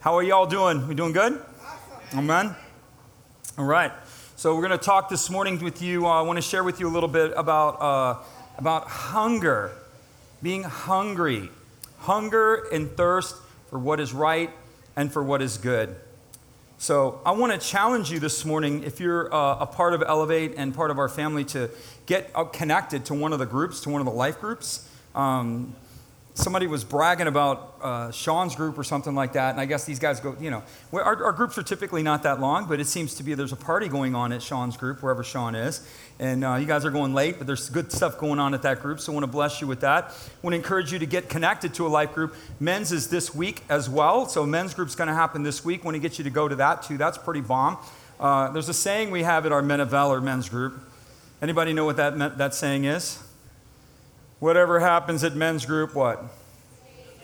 How are y'all doing? We doing good? Amen. All right. So we're going to talk this morning with you. Uh, I want to share with you a little bit about uh, about hunger, being hungry, hunger and thirst for what is right and for what is good. So I want to challenge you this morning, if you're uh, a part of Elevate and part of our family, to get uh, connected to one of the groups, to one of the life groups. Um, somebody was bragging about uh, Sean's group or something like that, and I guess these guys go, you know, our, our, groups are typically not that long, but it seems to be there's a party going on at Sean's group, wherever Sean is, and uh, you guys are going late, but there's good stuff going on at that group, so I want to bless you with that. I want to encourage you to get connected to a life group. Men's is this week as well, so men's group's going to happen this week. Want to get you to go to that too. That's pretty bomb. Uh, there's a saying we have at our Men of Valor men's group. Anybody know what that, that saying is? Whatever happens at men's group, what?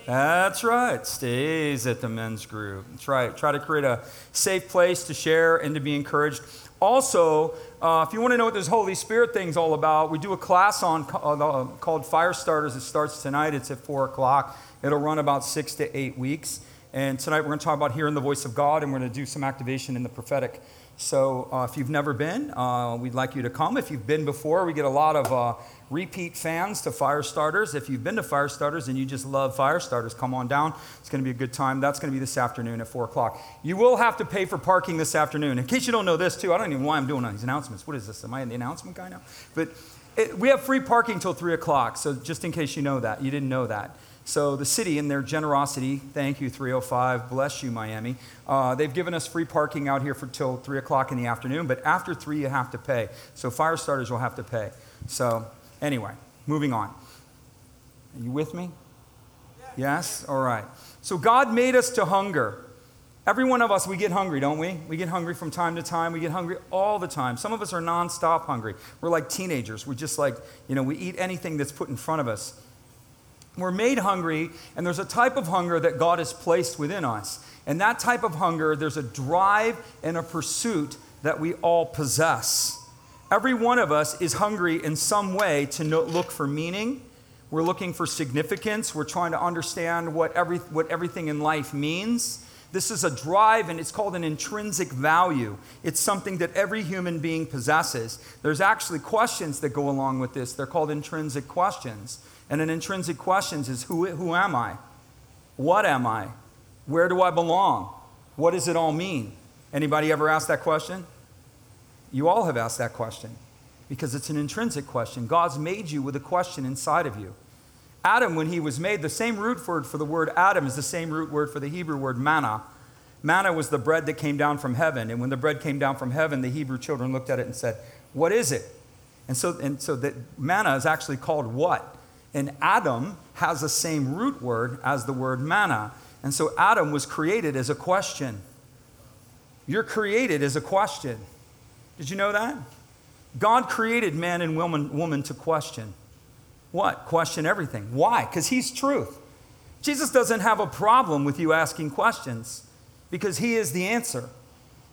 That's right. Stays at the men's group. That's right. Try to create a safe place to share and to be encouraged. Also, uh, if you want to know what this Holy Spirit thing's all about, we do a class on uh, called Fire Starters. It starts tonight. It's at four o'clock. It'll run about six to eight weeks. And tonight we're going to talk about hearing the voice of God, and we're going to do some activation in the prophetic. So uh, if you've never been, uh, we'd like you to come. If you've been before, we get a lot of uh, repeat fans to fire starters. If you've been to fire starters and you just love fire starters, come on down. It's going to be a good time. That's going to be this afternoon at 4 o'clock. You will have to pay for parking this afternoon. In case you don't know this, too, I don't even know why I'm doing these announcements. What is this? Am I the announcement guy now? But it, we have free parking till 3 o'clock, so just in case you know that, you didn't know that. So the city, in their generosity, thank you 305, bless you Miami. Uh, they've given us free parking out here for till three o'clock in the afternoon, but after three you have to pay. So fire starters will have to pay. So Anyway, moving on. Are you with me? Yes? All right. So God made us to hunger. Every one of us, we get hungry, don't we? We get hungry from time to time. We get hungry all the time. Some of us are nonstop hungry. We're like teenagers. We just like, you know, we eat anything that's put in front of us. We're made hungry, and there's a type of hunger that God has placed within us. And that type of hunger, there's a drive and a pursuit that we all possess. Every one of us is hungry in some way to look for meaning. We're looking for significance. We're trying to understand what, every, what everything in life means. This is a drive, and it's called an intrinsic value. It's something that every human being possesses. There's actually questions that go along with this. They're called intrinsic questions. And an intrinsic questions is who, who am I? What am I? Where do I belong? What does it all mean? Anybody ever ask that question? You all have asked that question because it's an intrinsic question. God's made you with a question inside of you. Adam, when he was made, the same root word for the word Adam is the same root word for the Hebrew word manna. Manna was the bread that came down from heaven. And when the bread came down from heaven, the Hebrew children looked at it and said, What is it? And so, and so that manna is actually called what? And Adam has the same root word as the word manna. And so Adam was created as a question. You're created as a question. Did you know that? God created man and woman, woman to question. What? Question everything. Why? Because He's truth. Jesus doesn't have a problem with you asking questions because He is the answer.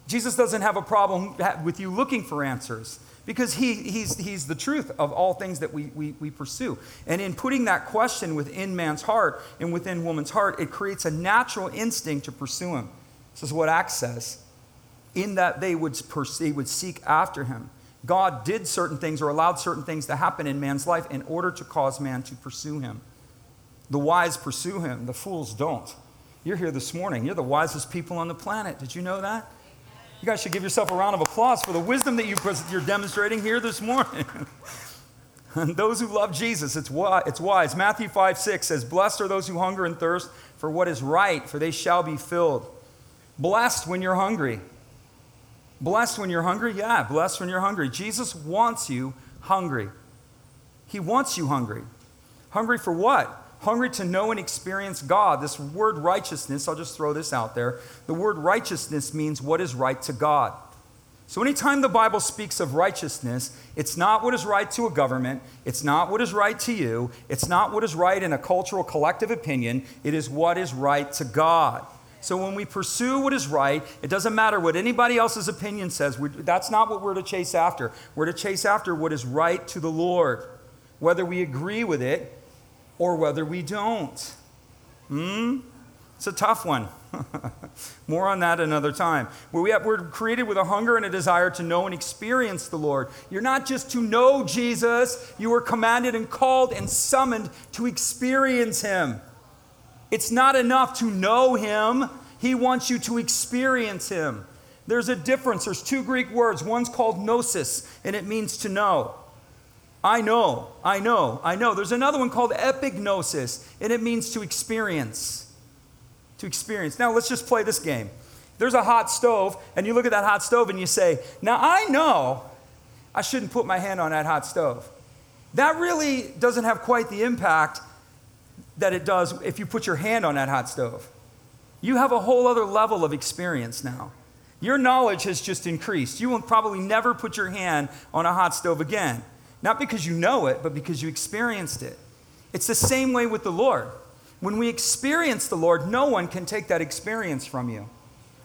Jesus doesn't have a problem with you looking for answers because he, he's, he's the truth of all things that we, we, we pursue. And in putting that question within man's heart and within woman's heart, it creates a natural instinct to pursue Him. This is what Acts says in that they would, they would seek after him. God did certain things or allowed certain things to happen in man's life in order to cause man to pursue him. The wise pursue him, the fools don't. You're here this morning. You're the wisest people on the planet. Did you know that? You guys should give yourself a round of applause for the wisdom that you, are demonstrating here this morning. and those who love Jesus, it's wise. Matthew 5 6 says, Blessed are those who hunger and thirst for what is right, for they shall be filled. Blessed when you're hungry. Blessed when you're hungry? Yeah, blessed when you're hungry. Jesus wants you hungry. He wants you hungry. Hungry for what? Hungry to know and experience God. This word righteousness, I'll just throw this out there. The word righteousness means what is right to God. So, anytime the Bible speaks of righteousness, it's not what is right to a government, it's not what is right to you, it's not what is right in a cultural collective opinion, it is what is right to God. So when we pursue what is right, it doesn't matter what anybody else's opinion says. We, that's not what we're to chase after. We're to chase after what is right to the Lord, whether we agree with it or whether we don't. Hmm? It's a tough one. More on that another time. We we're created with a hunger and a desire to know and experience the Lord. You're not just to know Jesus, you were commanded and called and summoned to experience Him. It's not enough to know Him, He wants you to experience Him. There's a difference. There's two Greek words. One's called gnosis, and it means to know. I know, I know, I know. There's another one called epignosis, and it means to experience. To experience. Now, let's just play this game. There's a hot stove, and you look at that hot stove and you say, Now, I know I shouldn't put my hand on that hot stove. That really doesn't have quite the impact that it does if you put your hand on that hot stove. You have a whole other level of experience now. Your knowledge has just increased. You will probably never put your hand on a hot stove again. Not because you know it, but because you experienced it. It's the same way with the Lord. When we experience the Lord, no one can take that experience from you.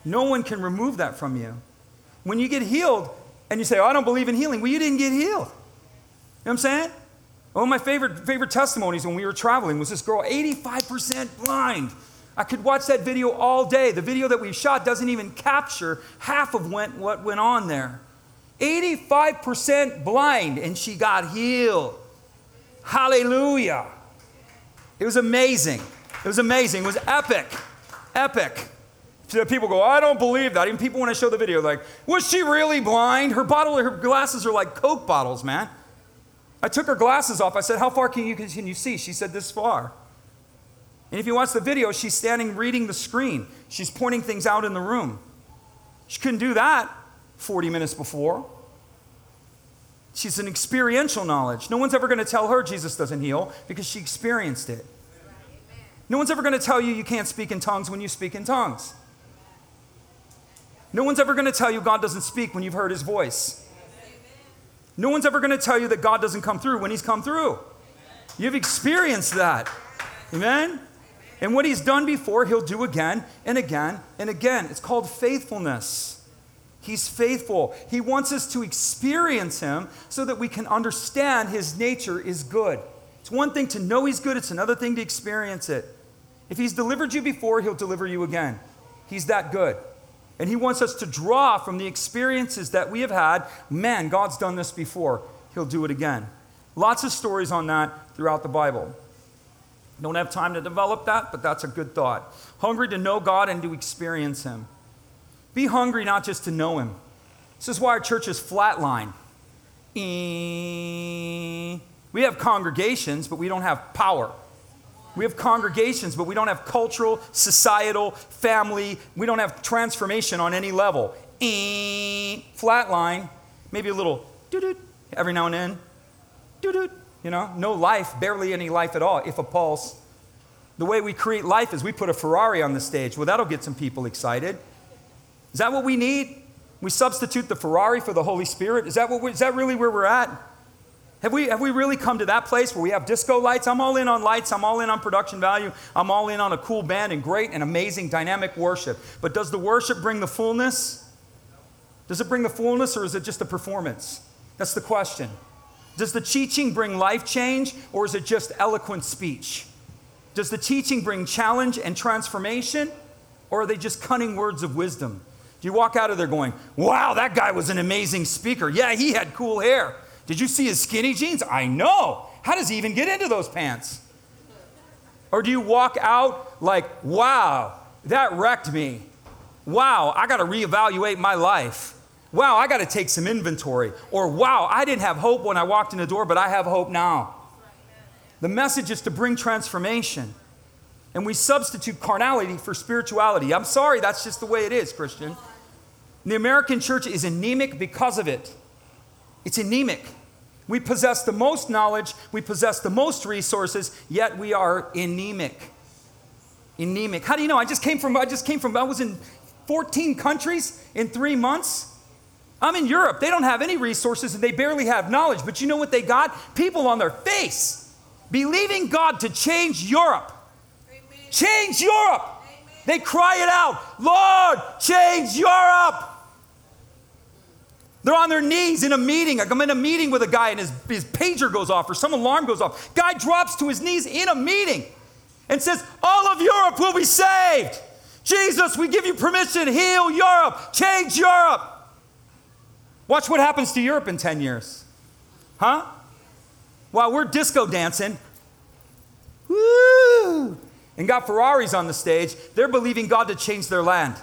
No one can remove that from you. When you get healed and you say, oh, I don't believe in healing, well, you didn't get healed. You know what I'm saying? One of my favorite, favorite testimonies when we were traveling was this girl, 85% blind. I could watch that video all day. The video that we shot doesn't even capture half of what went on there. 85% blind, and she got healed. Hallelujah. It was amazing. It was amazing. It was epic. Epic. So people go, I don't believe that. Even people, when I show the video, like, was she really blind? Her bottle, her glasses are like Coke bottles, man. I took her glasses off. I said, How far can you, you see? She said, This far. And if you watch the video, she's standing reading the screen. She's pointing things out in the room. She couldn't do that 40 minutes before. She's an experiential knowledge. No one's ever going to tell her Jesus doesn't heal because she experienced it. No one's ever going to tell you you can't speak in tongues when you speak in tongues. No one's ever going to tell you God doesn't speak when you've heard his voice. No one's ever going to tell you that God doesn't come through when he's come through. You've experienced that. Amen? And what he's done before, he'll do again and again and again. It's called faithfulness. He's faithful. He wants us to experience him so that we can understand his nature is good. It's one thing to know he's good, it's another thing to experience it. If he's delivered you before, he'll deliver you again. He's that good. And he wants us to draw from the experiences that we have had. Man, God's done this before. He'll do it again. Lots of stories on that throughout the Bible. Don't have time to develop that, but that's a good thought. Hungry to know God and to experience Him. Be hungry not just to know Him. This is why our church is flatline. We have congregations, but we don't have power. We have congregations, but we don't have cultural, societal, family. We don't have transformation on any level. Flatline, maybe a little doo every now and then. Doo you know, no life, barely any life at all, if a pulse. The way we create life is we put a Ferrari on the stage. Well, that'll get some people excited. Is that what we need? We substitute the Ferrari for the Holy Spirit? Is that, what we, is that really where we're at? Have we, have we really come to that place where we have disco lights? I'm all in on lights. I'm all in on production value. I'm all in on a cool band and great and amazing dynamic worship. But does the worship bring the fullness? Does it bring the fullness or is it just a performance? That's the question. Does the teaching bring life change or is it just eloquent speech? Does the teaching bring challenge and transformation or are they just cunning words of wisdom? Do you walk out of there going, wow, that guy was an amazing speaker? Yeah, he had cool hair. Did you see his skinny jeans? I know. How does he even get into those pants? Or do you walk out like, wow, that wrecked me? Wow, I got to reevaluate my life. Wow, I got to take some inventory. Or, wow, I didn't have hope when I walked in the door, but I have hope now. The message is to bring transformation. And we substitute carnality for spirituality. I'm sorry, that's just the way it is, Christian. The American church is anemic because of it. It's anemic. We possess the most knowledge, we possess the most resources, yet we are anemic. Anemic. How do you know? I just came from I just came from I was in 14 countries in 3 months. I'm in Europe. They don't have any resources and they barely have knowledge. But you know what they got? People on their face believing God to change Europe. Amen. Change Europe. Amen. They cry it out Lord, change Europe. They're on their knees in a meeting. I'm in a meeting with a guy and his, his pager goes off or some alarm goes off. Guy drops to his knees in a meeting and says, All of Europe will be saved. Jesus, we give you permission, heal Europe, change Europe. Watch what happens to Europe in 10 years. Huh? While we're disco dancing, woo, and got Ferraris on the stage, they're believing God to change their land.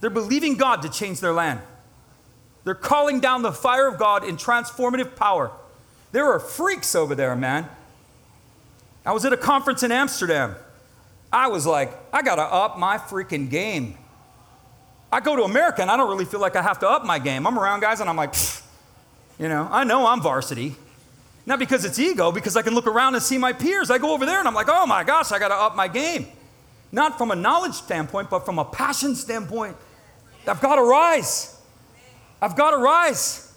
They're believing God to change their land. They're calling down the fire of God in transformative power. There are freaks over there, man. I was at a conference in Amsterdam. I was like, I got to up my freaking game. I go to America and I don't really feel like I have to up my game. I'm around guys and I'm like, you know, I know I'm varsity. Not because it's ego, because I can look around and see my peers. I go over there and I'm like, oh my gosh, I got to up my game. Not from a knowledge standpoint, but from a passion standpoint. I've got to rise. I've got to rise.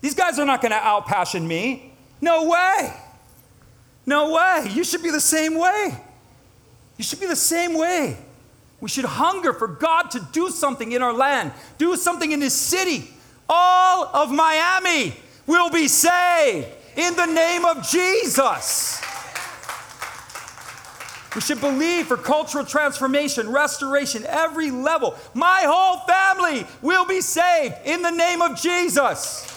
These guys are not going to outpassion me. No way. No way. You should be the same way. You should be the same way. We should hunger for God to do something in our land, do something in this city. All of Miami will be saved in the name of Jesus. We should believe for cultural transformation, restoration, every level. My whole family will be saved in the name of Jesus.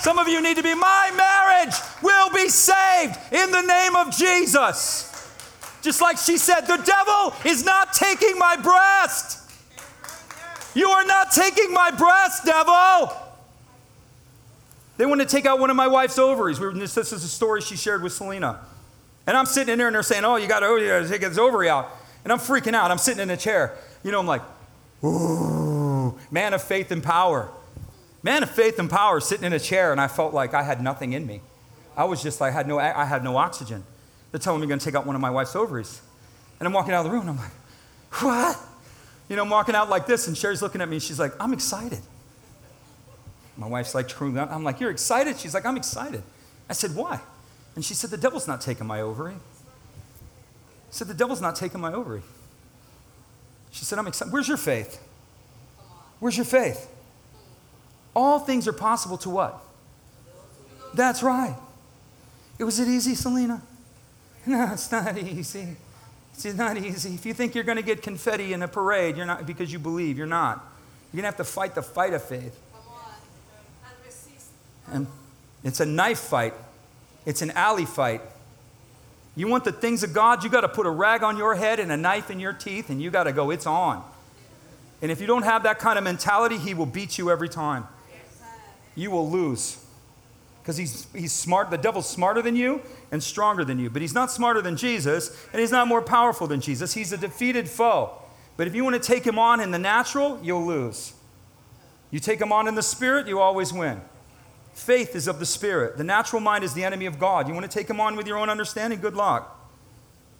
Some of you need to be, my marriage will be saved in the name of Jesus. Just like she said, the devil is not taking my breast. You are not taking my breast, devil. They want to take out one of my wife's ovaries. This is a story she shared with Selena. And I'm sitting in there and they're saying, Oh, you got to oh, take his ovary out. And I'm freaking out. I'm sitting in a chair. You know, I'm like, Ooh, man of faith and power. Man of faith and power sitting in a chair, and I felt like I had nothing in me. I was just like, I had no, I had no oxygen. They're telling me I'm going to take out one of my wife's ovaries. And I'm walking out of the room and I'm like, what? You know, I'm walking out like this and Sherry's looking at me and she's like, I'm excited. My wife's like, I'm like, you're excited? She's like, I'm excited. I said, why? And she said, the devil's not taking my ovary. I said, the devil's not taking my ovary. She said, I'm excited. Where's your faith? Where's your faith? All things are possible to what? That's right. It was it easy, Selena? No, it's not easy. It's not easy. If you think you're going to get confetti in a parade, you're not because you believe. You're not. You're going to have to fight the fight of faith. And it's a knife fight. It's an alley fight. You want the things of God, you got to put a rag on your head and a knife in your teeth, and you got to go, it's on. And if you don't have that kind of mentality, He will beat you every time. You will lose because he's, he's smart. The devil's smarter than you and stronger than you. But he's not smarter than Jesus, and he's not more powerful than Jesus. He's a defeated foe. But if you want to take him on in the natural, you'll lose. You take him on in the spirit, you always win. Faith is of the spirit. The natural mind is the enemy of God. You want to take him on with your own understanding? Good luck.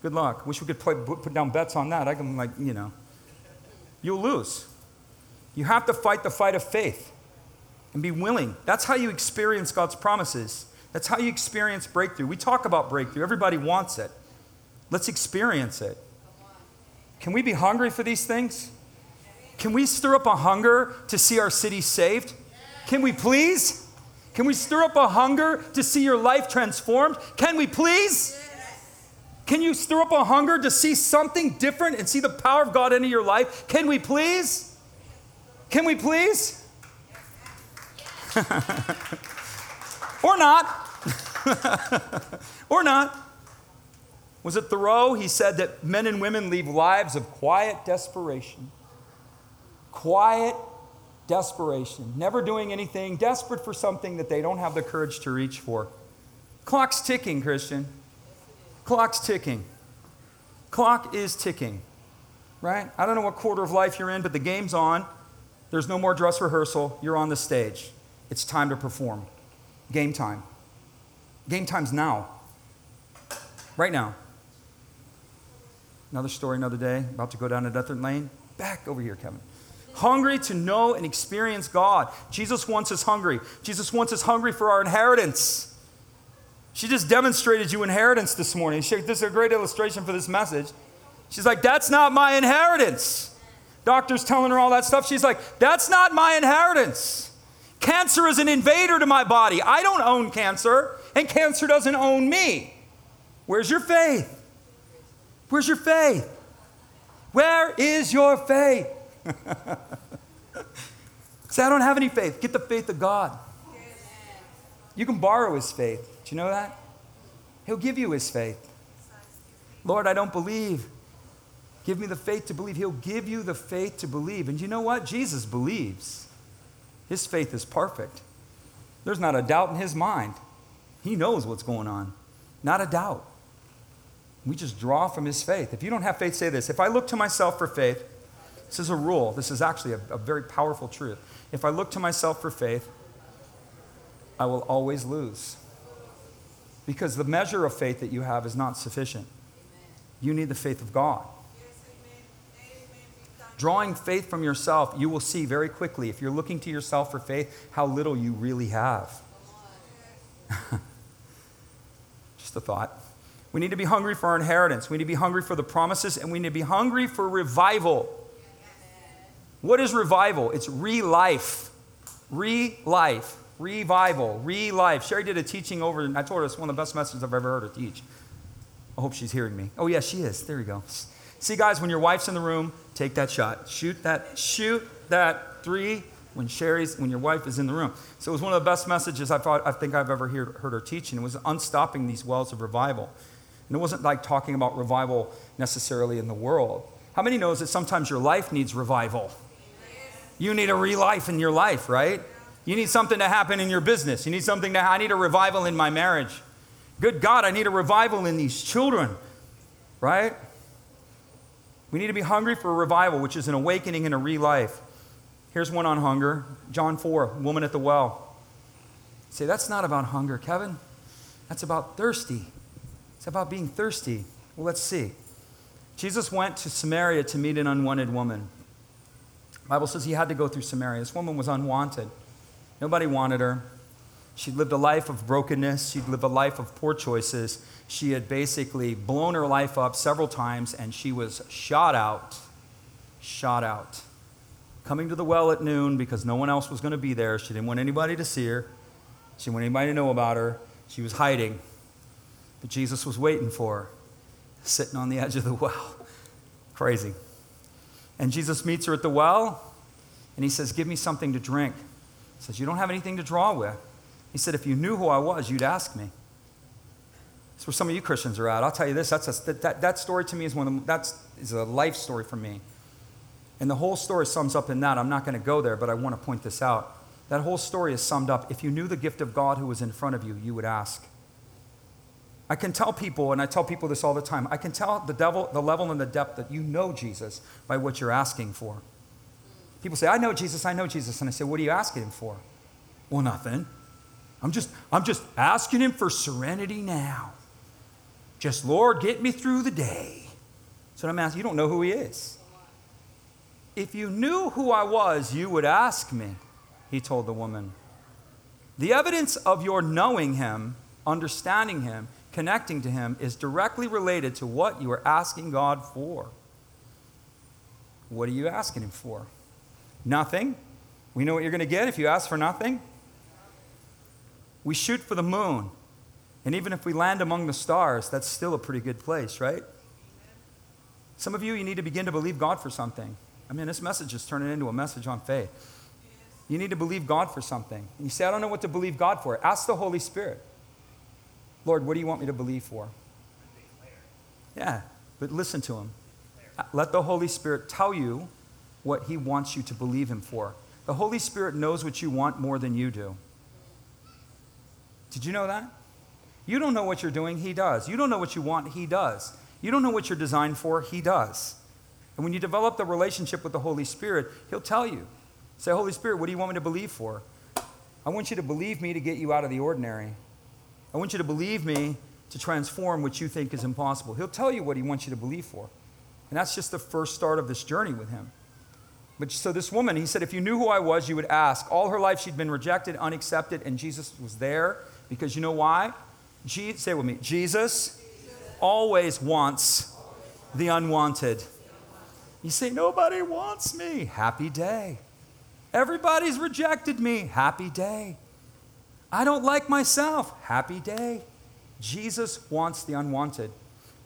Good luck. Wish we could play, put down bets on that. I can, like, you know. You'll lose. You have to fight the fight of faith and be willing. That's how you experience God's promises. That's how you experience breakthrough. We talk about breakthrough, everybody wants it. Let's experience it. Can we be hungry for these things? Can we stir up a hunger to see our city saved? Can we please? Can we stir up a hunger to see your life transformed? Can we please? Can you stir up a hunger to see something different and see the power of God into your life? Can we please? Can we please? or not. or not. Was it Thoreau? He said that men and women lead lives of quiet desperation. Quiet desperation. Never doing anything, desperate for something that they don't have the courage to reach for. Clock's ticking, Christian. Clock's ticking. Clock is ticking, right? I don't know what quarter of life you're in, but the game's on. There's no more dress rehearsal. You're on the stage. It's time to perform. Game time. Game time's now. Right now. Another story, another day. About to go down a different lane. Back over here, Kevin. Hungry to know and experience God. Jesus wants us hungry. Jesus wants us hungry for our inheritance. She just demonstrated you inheritance this morning. She, this is a great illustration for this message. She's like, That's not my inheritance. Doctor's telling her all that stuff. She's like, That's not my inheritance. Cancer is an invader to my body. I don't own cancer, and cancer doesn't own me. Where's your faith? Where's your faith? Where is your faith? Say, I don't have any faith. Get the faith of God. You can borrow his faith. Do you know that? He'll give you his faith. Lord, I don't believe. Give me the faith to believe. He'll give you the faith to believe. And you know what? Jesus believes. His faith is perfect. There's not a doubt in his mind. He knows what's going on. Not a doubt. We just draw from his faith. If you don't have faith, say this. If I look to myself for faith, this is a rule. This is actually a, a very powerful truth. If I look to myself for faith, I will always lose. Because the measure of faith that you have is not sufficient. You need the faith of God. Drawing faith from yourself, you will see very quickly, if you're looking to yourself for faith, how little you really have. Just a thought. We need to be hungry for our inheritance. We need to be hungry for the promises, and we need to be hungry for revival. What is revival? It's re life. Re life. Revival. Re life. Sherry did a teaching over, and I told her it's one of the best messages I've ever heard her teach. I hope she's hearing me. Oh, yeah, she is. There you go. See, guys, when your wife's in the room, take that shot. Shoot that, shoot that three when Sherry's, when your wife is in the room. So it was one of the best messages I, thought, I think I've ever heard, heard her teaching. It was unstopping these wells of revival. And it wasn't like talking about revival necessarily in the world. How many knows that sometimes your life needs revival? You need a re-life in your life, right? You need something to happen in your business. You need something to, I need a revival in my marriage. Good God, I need a revival in these children, right? We need to be hungry for a revival, which is an awakening and a re-life. Here's one on hunger. John 4, woman at the well. say, that's not about hunger, Kevin. That's about thirsty. It's about being thirsty. Well, let's see. Jesus went to Samaria to meet an unwanted woman. Bible says he had to go through Samaria. This woman was unwanted. Nobody wanted her. She'd lived a life of brokenness. She'd lived a life of poor choices. She had basically blown her life up several times, and she was shot out. Shot out. Coming to the well at noon because no one else was going to be there. She didn't want anybody to see her. She didn't want anybody to know about her. She was hiding. But Jesus was waiting for her, sitting on the edge of the well. Crazy. And Jesus meets her at the well, and he says, Give me something to drink. He says, You don't have anything to draw with. He said, If you knew who I was, you'd ask me. That's where some of you Christians are at. I'll tell you this that's a, that, that story to me is one of the, that's is a life story for me. And the whole story sums up in that. I'm not going to go there, but I want to point this out. That whole story is summed up. If you knew the gift of God who was in front of you, you would ask. I can tell people, and I tell people this all the time, I can tell the devil, the level and the depth that you know Jesus by what you're asking for. People say, I know Jesus, I know Jesus. And I say, What are you asking him for? Well, nothing. I'm just, I'm just asking him for serenity now. Just, Lord, get me through the day. So I'm asking, you don't know who he is. If you knew who I was, you would ask me, he told the woman. The evidence of your knowing him, understanding him, connecting to Him is directly related to what you are asking God for. What are you asking Him for? Nothing. We know what you're going to get if you ask for nothing. We shoot for the moon. And even if we land among the stars, that's still a pretty good place, right? Some of you, you need to begin to believe God for something. I mean, this message is turning into a message on faith. You need to believe God for something. And you say, I don't know what to believe God for. Ask the Holy Spirit. Lord, what do you want me to believe for? Yeah, but listen to him. Let the Holy Spirit tell you what he wants you to believe him for. The Holy Spirit knows what you want more than you do. Did you know that? You don't know what you're doing, he does. You don't know what you want, he does. You don't know what you're designed for, he does. And when you develop the relationship with the Holy Spirit, he'll tell you. Say, Holy Spirit, what do you want me to believe for? I want you to believe me to get you out of the ordinary. I want you to believe me to transform what you think is impossible. He'll tell you what he wants you to believe for. And that's just the first start of this journey with him. But so this woman, he said, if you knew who I was, you would ask. All her life she'd been rejected, unaccepted, and Jesus was there because you know why? Je- say with me Jesus always wants the unwanted. You say, nobody wants me. Happy day. Everybody's rejected me. Happy day. I don't like myself. Happy day. Jesus wants the unwanted.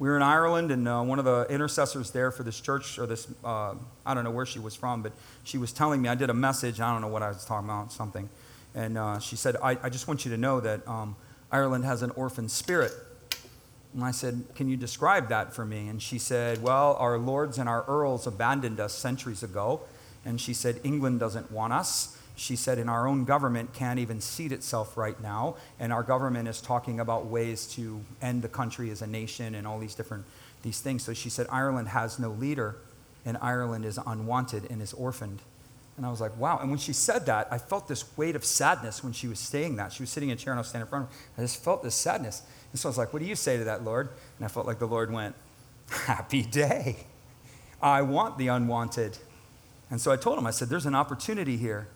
We were in Ireland, and uh, one of the intercessors there for this church, or this, uh, I don't know where she was from, but she was telling me, I did a message, I don't know what I was talking about, something. And uh, she said, I, I, just want you to know that um, Ireland has an orphan spirit. And I said, Can you describe that for me? And she said, Well, our lords and our earls abandoned us centuries ago. And she said, England doesn't want us. She said, and our own government can't even seat itself right now. And our government is talking about ways to end the country as a nation and all these different these things. So she said, Ireland has no leader, and Ireland is unwanted and is orphaned. And I was like, wow. And when she said that, I felt this weight of sadness when she was saying that. She was sitting in a chair and I was standing in front of her. I just felt this sadness. And so I was like, what do you say to that, Lord? And I felt like the Lord went, happy day. I want the unwanted. And so I told him, I said, there's an opportunity here.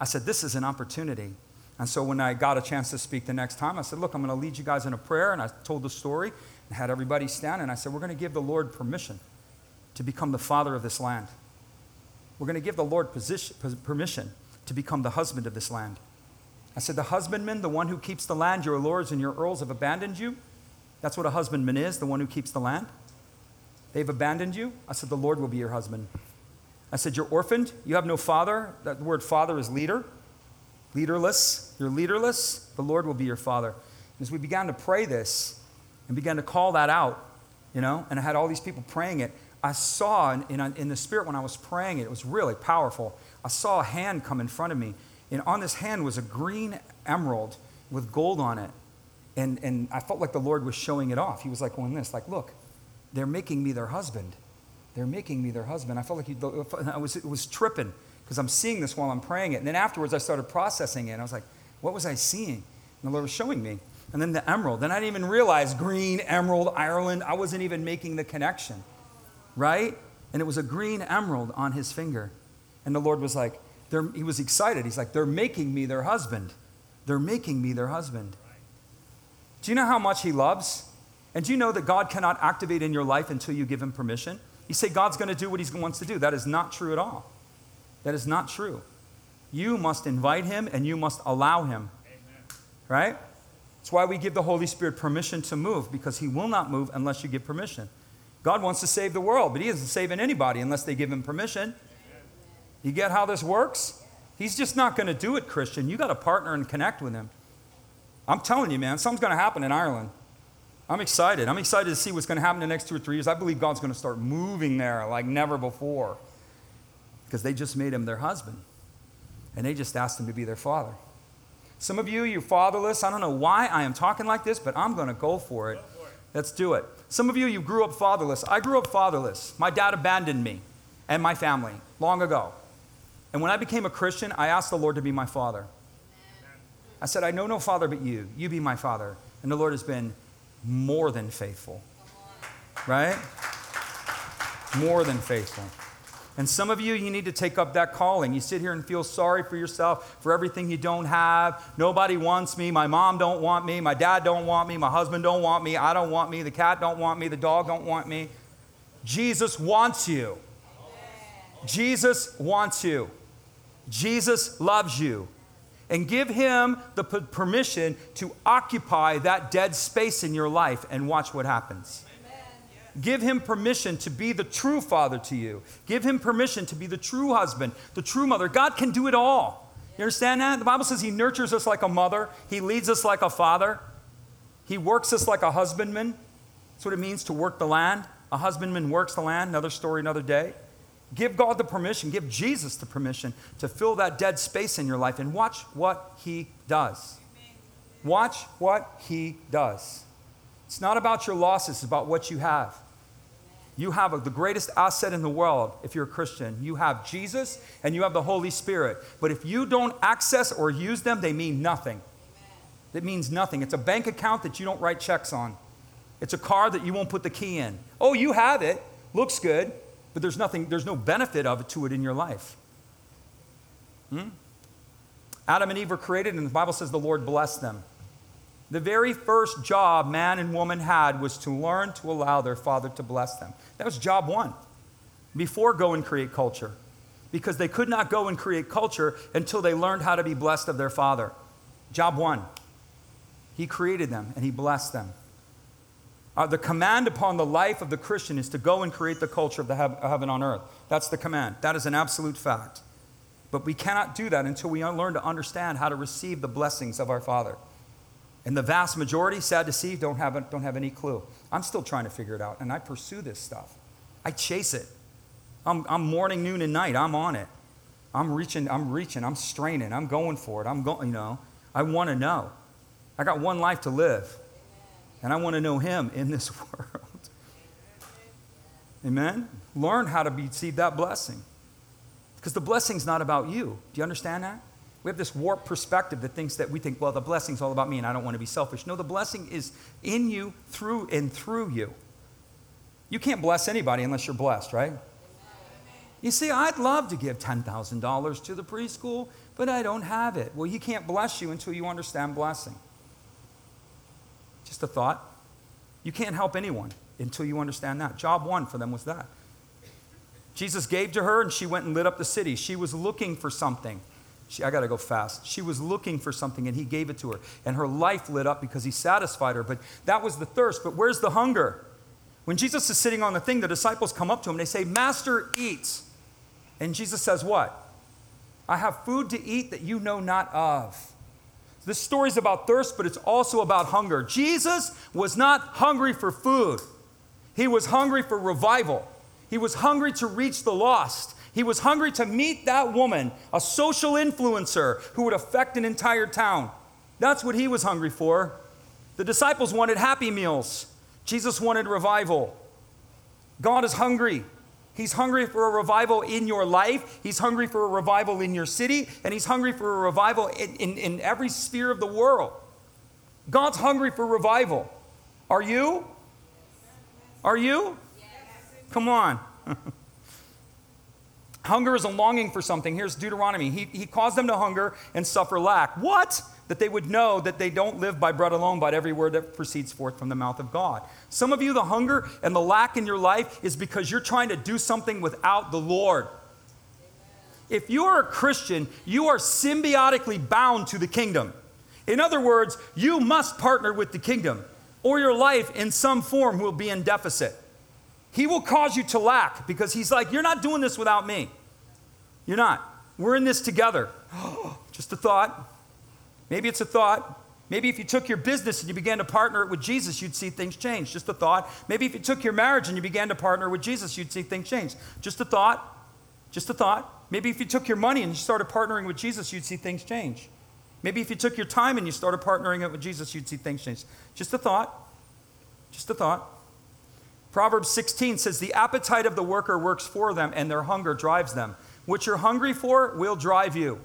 I said, This is an opportunity. And so when I got a chance to speak the next time, I said, Look, I'm going to lead you guys in a prayer. And I told the story and had everybody stand. And I said, We're going to give the Lord permission to become the father of this land. We're going to give the Lord position, permission to become the husband of this land. I said, The husbandman, the one who keeps the land, your lords and your earls have abandoned you. That's what a husbandman is, the one who keeps the land. They've abandoned you. I said, The Lord will be your husband. I said, You're orphaned. You have no father. That word father is leader. Leaderless. You're leaderless. The Lord will be your father. And As we began to pray this and began to call that out, you know, and I had all these people praying it, I saw in, in, in the spirit when I was praying it, it was really powerful. I saw a hand come in front of me, and on this hand was a green emerald with gold on it. And, and I felt like the Lord was showing it off. He was like going this, like, look, they're making me their husband. They're making me their husband. I felt like I was, it was tripping because I'm seeing this while I'm praying it. And then afterwards, I started processing it. And I was like, what was I seeing? And the Lord was showing me. And then the emerald. Then I didn't even realize green, emerald, Ireland. I wasn't even making the connection, right? And it was a green emerald on his finger. And the Lord was like, he was excited. He's like, they're making me their husband. They're making me their husband. Do you know how much he loves? And do you know that God cannot activate in your life until you give him permission? You say God's going to do what he wants to do. That is not true at all. That is not true. You must invite him and you must allow him. Amen. Right? That's why we give the Holy Spirit permission to move, because he will not move unless you give permission. God wants to save the world, but he isn't saving anybody unless they give him permission. You get how this works? He's just not going to do it, Christian. You got to partner and connect with him. I'm telling you, man, something's going to happen in Ireland. I'm excited. I'm excited to see what's going to happen in the next two or three years. I believe God's going to start moving there like never before because they just made him their husband and they just asked him to be their father. Some of you, you're fatherless. I don't know why I am talking like this, but I'm going to go for it. Let's do it. Some of you, you grew up fatherless. I grew up fatherless. My dad abandoned me and my family long ago. And when I became a Christian, I asked the Lord to be my father. I said, I know no father but you. You be my father. And the Lord has been more than faithful. Right? More than faithful. And some of you, you need to take up that calling. You sit here and feel sorry for yourself for everything you don't have. Nobody wants me. My mom don't want me. My dad don't want me. My husband don't want me. I don't want me. The cat don't want me. The dog don't want me. Jesus wants you. Jesus wants you. Jesus loves you and give him the permission to occupy that dead space in your life and watch what happens. Give him permission to be the true father to you. Give him permission to be the true husband, the true mother. God can do it all. You understand that? The Bible says he nurtures us like a mother, he leads us like a father, he works us like a husbandman. That's what it means to work the land. A husbandman works the land, another story, another day. Give God the permission, give Jesus the permission to fill that dead space in your life and watch what He does. Watch what He does. It's not about your losses, it's about what you have. You have the greatest asset in the world if you're a Christian. You have Jesus and you have the Holy Spirit. But if you don't access or use them, they mean nothing. It means nothing. It's a bank account that you don't write checks on. It's a car that you won't put the key in. Oh, you have it. Looks good but there's nothing, there's no benefit of it to it in your life. Hmm? Adam and Eve were created, and the Bible says the Lord blessed them. The very first job man and woman had was to learn to allow their father to bless them. That was job one before go and create culture. Because they could not go and create culture until they learned how to be blessed of their father. Job one. He created them and he blessed them. Uh, the command upon the life of the Christian is to go and create the culture of the hev- heaven on earth. That's the command. That is an absolute fact. But we cannot do that until we learn to understand how to receive the blessings of our Father. And the vast majority, sad to see, don't have, don't have any clue. I'm still trying to figure it out, and I pursue this stuff. I chase it. I'm, I'm morning, noon, and night. I'm on it. I'm reaching, I'm reaching, I'm straining, I'm going for it. I'm going, you know, I want to know. I got one life to live. And I want to know him in this world. Amen? Learn how to receive that blessing. Because the blessing's not about you. Do you understand that? We have this warped perspective that thinks that we think, well, the blessing's all about me and I don't want to be selfish. No, the blessing is in you, through and through you. You can't bless anybody unless you're blessed, right? You see, I'd love to give $10,000 to the preschool, but I don't have it. Well, He can't bless you until you understand blessing. Just a thought. You can't help anyone until you understand that. Job one for them was that. Jesus gave to her, and she went and lit up the city. She was looking for something. She, I got to go fast. She was looking for something, and he gave it to her. And her life lit up because he satisfied her. But that was the thirst. But where's the hunger? When Jesus is sitting on the thing, the disciples come up to him they say, Master, eat. And Jesus says, What? I have food to eat that you know not of. This story is about thirst, but it's also about hunger. Jesus was not hungry for food, he was hungry for revival. He was hungry to reach the lost. He was hungry to meet that woman, a social influencer who would affect an entire town. That's what he was hungry for. The disciples wanted happy meals, Jesus wanted revival. God is hungry. He's hungry for a revival in your life. He's hungry for a revival in your city. And He's hungry for a revival in, in, in every sphere of the world. God's hungry for revival. Are you? Are you? Come on. hunger is a longing for something. Here's Deuteronomy. He, he caused them to hunger and suffer lack. What? That they would know that they don't live by bread alone, but every word that proceeds forth from the mouth of God. Some of you, the hunger and the lack in your life is because you're trying to do something without the Lord. If you are a Christian, you are symbiotically bound to the kingdom. In other words, you must partner with the kingdom, or your life in some form will be in deficit. He will cause you to lack because he's like, You're not doing this without me. You're not. We're in this together. Just a thought. Maybe it's a thought. Maybe if you took your business and you began to partner it with Jesus, you'd see things change. Just a thought. Maybe if you took your marriage and you began to partner with Jesus, you'd see things change. Just a thought. Just a thought. Maybe if you took your money and you started partnering with Jesus, you'd see things change. Maybe if you took your time and you started partnering it with Jesus, you'd see things change. Just a thought. Just a thought. Proverbs 16 says, The appetite of the worker works for them, and their hunger drives them. What you're hungry for will drive you.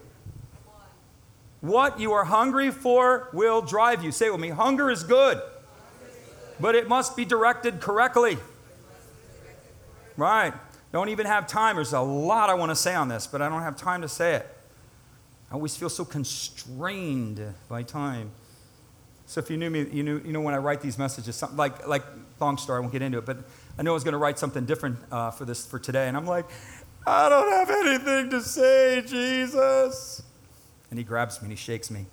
What you are hungry for will drive you. Say it with me hunger is good, but it must be directed correctly. Right. Don't even have time. There's a lot I want to say on this, but I don't have time to say it. I always feel so constrained by time. So if you knew me, you knew, you know when I write these messages, something like, like long story, I won't get into it, but I know I was going to write something different uh, for this for today, and I'm like, I don't have anything to say, Jesus. And he grabs me and he shakes me.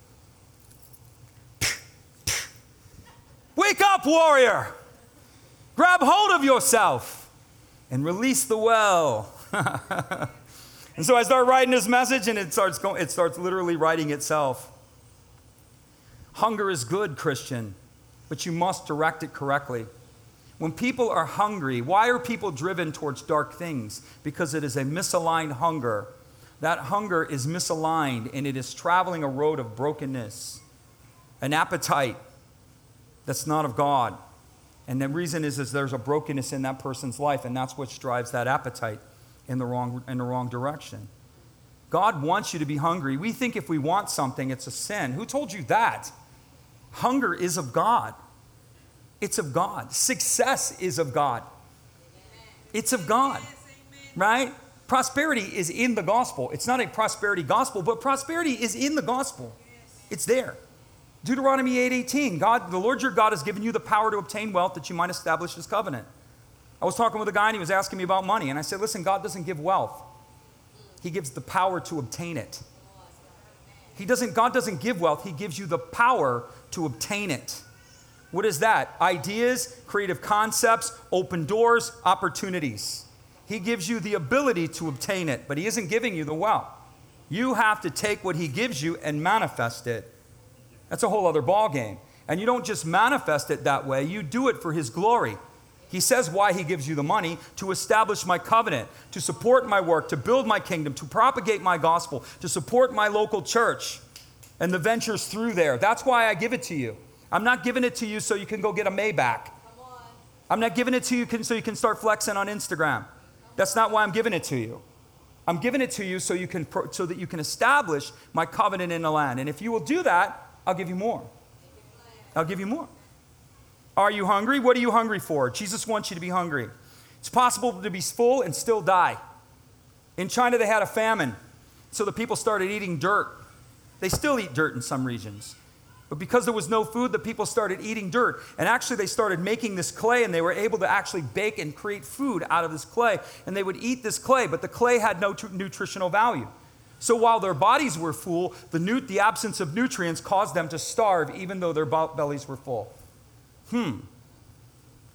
Wake up, warrior! Grab hold of yourself and release the well. and so I start writing this message, and it starts going, it starts literally writing itself. Hunger is good, Christian, but you must direct it correctly. When people are hungry, why are people driven towards dark things? Because it is a misaligned hunger. That hunger is misaligned and it is traveling a road of brokenness, an appetite that's not of God. And the reason is, is there's a brokenness in that person's life, and that's what drives that appetite in the wrong, in the wrong direction. God wants you to be hungry. We think if we want something, it's a sin. Who told you that? Hunger is of God. It's of God. Success is of God. It's of God. Right? Prosperity is in the gospel. It's not a prosperity gospel, but prosperity is in the gospel. It's there. Deuteronomy 8:18, God, the Lord your God has given you the power to obtain wealth that you might establish his covenant. I was talking with a guy and he was asking me about money, and I said, Listen, God doesn't give wealth. He gives the power to obtain it. He doesn't, God doesn't give wealth, He gives you the power to obtain it. What is that? Ideas, creative concepts, open doors, opportunities. He gives you the ability to obtain it, but He isn't giving you the wealth. You have to take what He gives you and manifest it. That's a whole other ballgame. And you don't just manifest it that way, you do it for His glory. He says why He gives you the money to establish my covenant, to support my work, to build my kingdom, to propagate my gospel, to support my local church and the ventures through there. That's why I give it to you. I'm not giving it to you so you can go get a Maybach. I'm not giving it to you so you can start flexing on Instagram. That's not why I'm giving it to you. I'm giving it to you so, you can, so that you can establish my covenant in the land. And if you will do that, I'll give you more. I'll give you more. Are you hungry? What are you hungry for? Jesus wants you to be hungry. It's possible to be full and still die. In China, they had a famine, so the people started eating dirt. They still eat dirt in some regions. But because there was no food, the people started eating dirt. And actually, they started making this clay, and they were able to actually bake and create food out of this clay. And they would eat this clay, but the clay had no nutritional value. So while their bodies were full, the, nu- the absence of nutrients caused them to starve, even though their bellies were full. Hmm.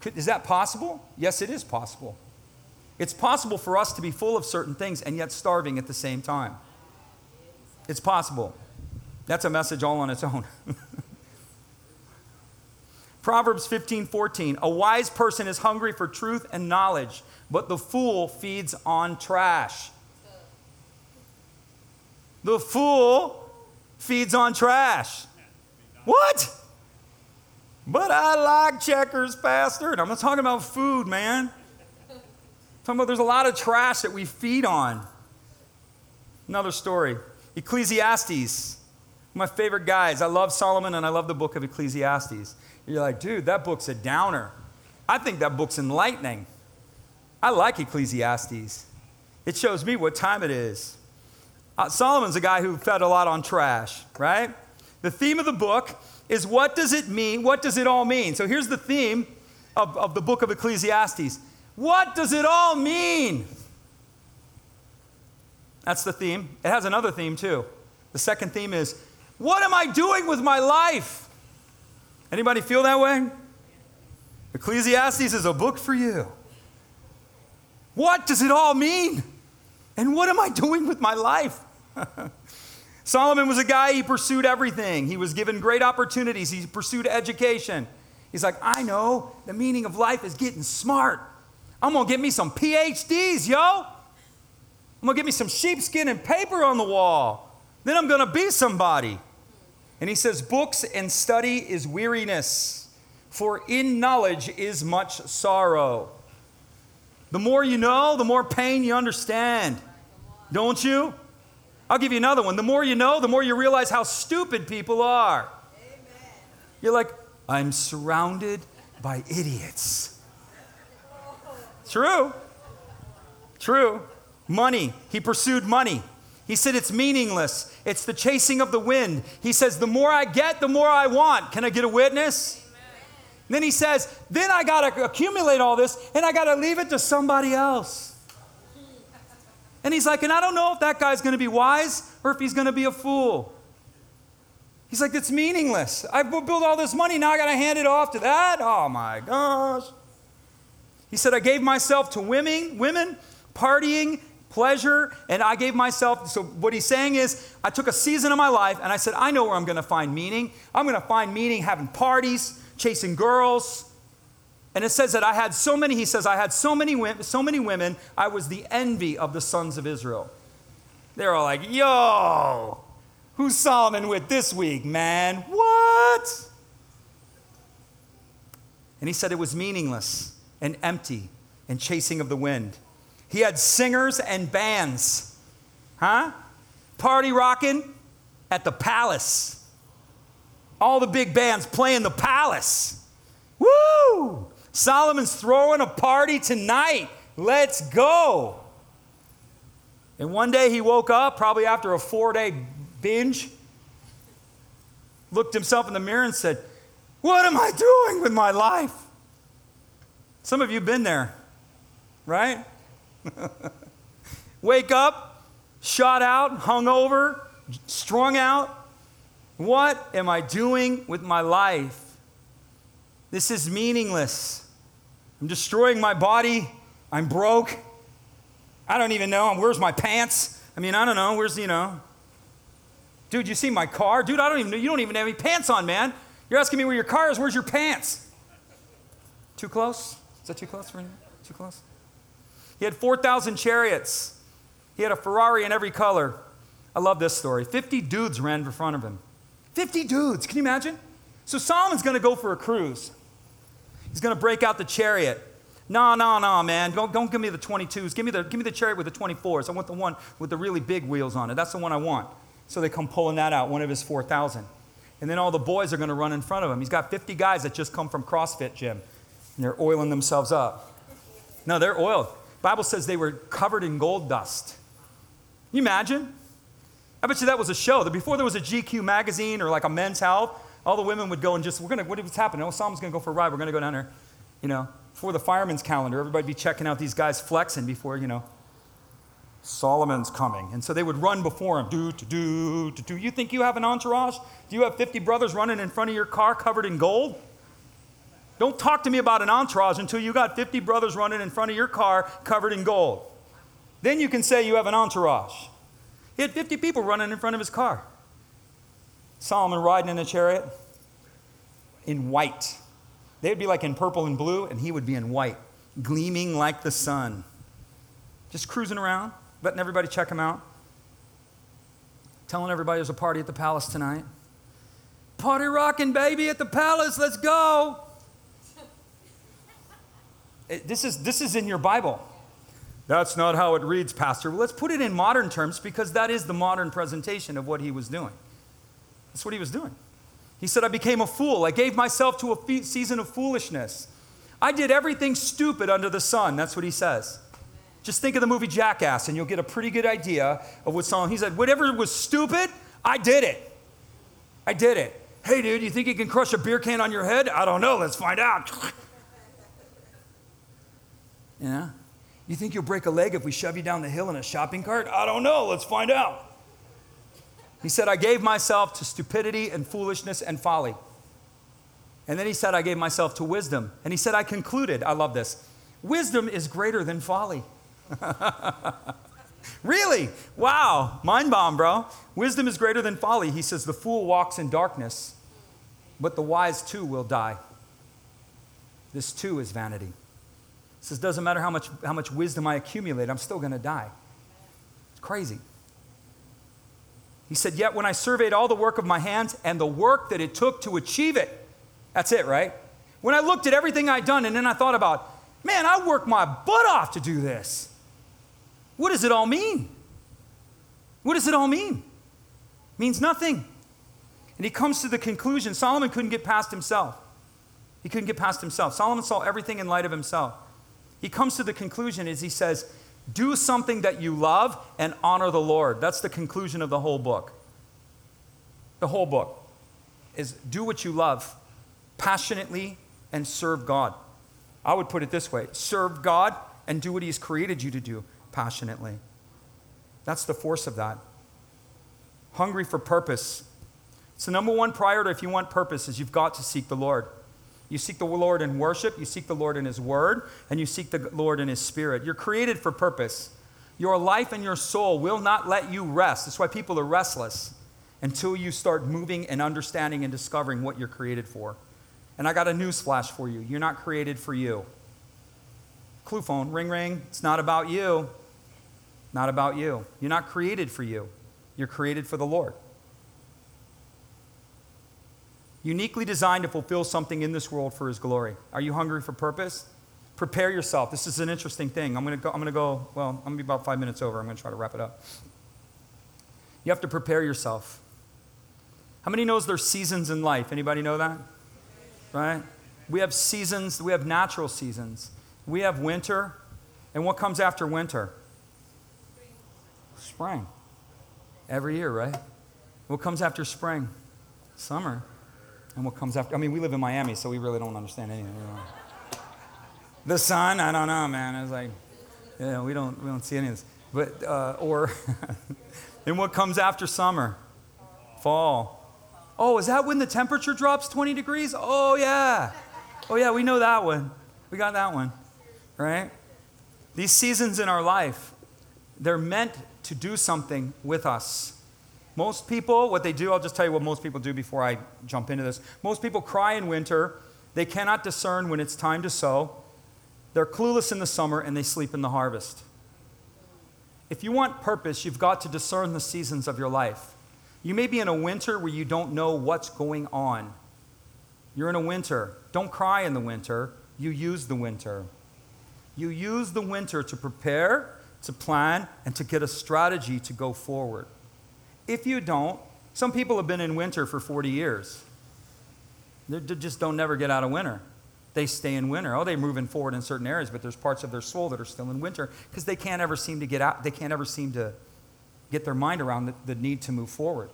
Could, is that possible? Yes, it is possible. It's possible for us to be full of certain things and yet starving at the same time. It's possible. That's a message all on its own. Proverbs 15 14. A wise person is hungry for truth and knowledge, but the fool feeds on trash. The fool feeds on trash. What? But I like checkers, Pastor. And I'm not talking about food, man. I'm talking about there's a lot of trash that we feed on. Another story Ecclesiastes my favorite guys. I love Solomon and I love the book of Ecclesiastes. You're like, dude, that book's a downer. I think that book's enlightening. I like Ecclesiastes. It shows me what time it is. Uh, Solomon's a guy who fed a lot on trash, right? The theme of the book is what does it mean? What does it all mean? So here's the theme of, of the book of Ecclesiastes. What does it all mean? That's the theme. It has another theme too. The second theme is what am I doing with my life? Anybody feel that way? Ecclesiastes is a book for you. What does it all mean? And what am I doing with my life? Solomon was a guy, he pursued everything. He was given great opportunities, he pursued education. He's like, I know the meaning of life is getting smart. I'm gonna get me some PhDs, yo. I'm gonna get me some sheepskin and paper on the wall. Then I'm going to be somebody. And he says, Books and study is weariness, for in knowledge is much sorrow. The more you know, the more pain you understand. Don't you? I'll give you another one. The more you know, the more you realize how stupid people are. Amen. You're like, I'm surrounded by idiots. True. True. Money. He pursued money. He said it's meaningless. It's the chasing of the wind. He says, the more I get, the more I want. Can I get a witness? Then he says, then I got to accumulate all this and I got to leave it to somebody else. And he's like, and I don't know if that guy's going to be wise or if he's going to be a fool. He's like, it's meaningless. I built all this money, now I got to hand it off to that? Oh my gosh. He said, I gave myself to women, women, partying, pleasure, and I gave myself. So, what he's saying is, I took a season of my life and I said, I know where I'm going to find meaning. I'm going to find meaning having parties, chasing girls. And it says that I had so many, he says, I had so many, so many women, I was the envy of the sons of Israel. They're all like, yo, who's Solomon with this week, man? What? And he said it was meaningless and empty and chasing of the wind. He had singers and bands. Huh? Party rocking at the palace. All the big bands playing the palace. Woo! Solomon's throwing a party tonight. Let's go. And one day he woke up, probably after a four day binge, looked himself in the mirror and said, What am I doing with my life? Some of you have been there, right? Wake up, shot out, hung over, strung out. What am I doing with my life? This is meaningless. I'm destroying my body. I'm broke. I don't even know. Where's my pants? I mean, I don't know. Where's, you know. Dude, you see my car? Dude, I don't even know. You don't even have any pants on, man. You're asking me where your car is. Where's your pants? Too close? Is that too close for you? Too close? He had 4,000 chariots. He had a Ferrari in every color. I love this story. 50 dudes ran in front of him. 50 dudes. Can you imagine? So Solomon's going to go for a cruise. He's going to break out the chariot. No, no, no, man. Don't, don't give me the 22s. Give me the, give me the chariot with the 24s. I want the one with the really big wheels on it. That's the one I want. So they come pulling that out, one of his 4,000. And then all the boys are going to run in front of him. He's got 50 guys that just come from CrossFit gym, and they're oiling themselves up. No, they're oiled. Bible says they were covered in gold dust. Can you imagine? I bet you that was a show. That before there was a GQ magazine or like a men's health, all the women would go and just, we're to, what's happening? Oh, Solomon's going to go for a ride. We're to go down there. You know, before the fireman's calendar, everybody'd be checking out these guys flexing before, you know, Solomon's coming. And so they would run before him. Do, do, do, do, do. You think you have an entourage? Do you have 50 brothers running in front of your car covered in gold? Don't talk to me about an entourage until you got 50 brothers running in front of your car covered in gold. Then you can say you have an entourage. He had 50 people running in front of his car. Solomon riding in a chariot in white. They'd be like in purple and blue, and he would be in white, gleaming like the sun. Just cruising around letting everybody check him out, telling everybody there's a party at the palace tonight. Party rocking, baby, at the palace, let's go. This, is, this is in your Bible. That's not how it reads, Pastor. Well, let's put it in modern terms because that is the modern presentation of what he was doing. That's what he was doing. He said, I became a fool. I gave myself to a season of foolishness. I did everything stupid under the sun. That's what he says. Just think of the movie Jackass, and you'll get a pretty good idea of what song. He said, Whatever was stupid, I did it. I did it. Hey, dude, you think you can crush a beer can on your head? I don't know. Let's find out. yeah? You think you'll break a leg if we shove you down the hill in a shopping cart? I don't know. Let's find out. He said, I gave myself to stupidity and foolishness and folly. And then he said, I gave myself to wisdom. And he said, I concluded, I love this wisdom is greater than folly. really? Wow. Mind bomb, bro. Wisdom is greater than folly. He says, The fool walks in darkness, but the wise too will die. This too is vanity. Says, Doesn't matter how much, how much wisdom I accumulate, I'm still going to die. It's crazy. He said, Yet when I surveyed all the work of my hands and the work that it took to achieve it, that's it, right? When I looked at everything I'd done and then I thought about, man, I worked my butt off to do this. What does it all mean? What does it all mean? It means nothing. And he comes to the conclusion Solomon couldn't get past himself. He couldn't get past himself. Solomon saw everything in light of himself. He comes to the conclusion as he says, Do something that you love and honor the Lord. That's the conclusion of the whole book. The whole book is do what you love passionately and serve God. I would put it this way serve God and do what He's created you to do passionately. That's the force of that. Hungry for purpose. So, number one priority if you want purpose is you've got to seek the Lord. You seek the Lord in worship, you seek the Lord in His Word, and you seek the Lord in His Spirit. You're created for purpose. Your life and your soul will not let you rest. That's why people are restless until you start moving and understanding and discovering what you're created for. And I got a news flash for you. You're not created for you. Clue phone, ring, ring. It's not about you. Not about you. You're not created for you. You're created for the Lord. Uniquely designed to fulfill something in this world for His glory. Are you hungry for purpose? Prepare yourself. This is an interesting thing. I'm going to go, I'm going to go well, I'm going to be about five minutes over. I'm going to try to wrap it up. You have to prepare yourself. How many knows there's seasons in life? Anybody know that? Right? We have seasons, we have natural seasons. We have winter, and what comes after winter? Spring. Every year, right? What comes after spring? Summer. And what comes after? I mean, we live in Miami, so we really don't understand anything. The sun, I don't know, man. It's like, yeah, we don't, we don't see any of this. But, uh, or, then what comes after summer? Fall. Oh, is that when the temperature drops 20 degrees? Oh, yeah. Oh, yeah, we know that one. We got that one, right? These seasons in our life, they're meant to do something with us. Most people, what they do, I'll just tell you what most people do before I jump into this. Most people cry in winter. They cannot discern when it's time to sow. They're clueless in the summer and they sleep in the harvest. If you want purpose, you've got to discern the seasons of your life. You may be in a winter where you don't know what's going on. You're in a winter. Don't cry in the winter. You use the winter. You use the winter to prepare, to plan, and to get a strategy to go forward. If you don't, some people have been in winter for 40 years. They just don't never get out of winter. They stay in winter. Oh, they're moving forward in certain areas, but there's parts of their soul that are still in winter because they can't ever seem to get out. They can't ever seem to get their mind around the, the need to move forward.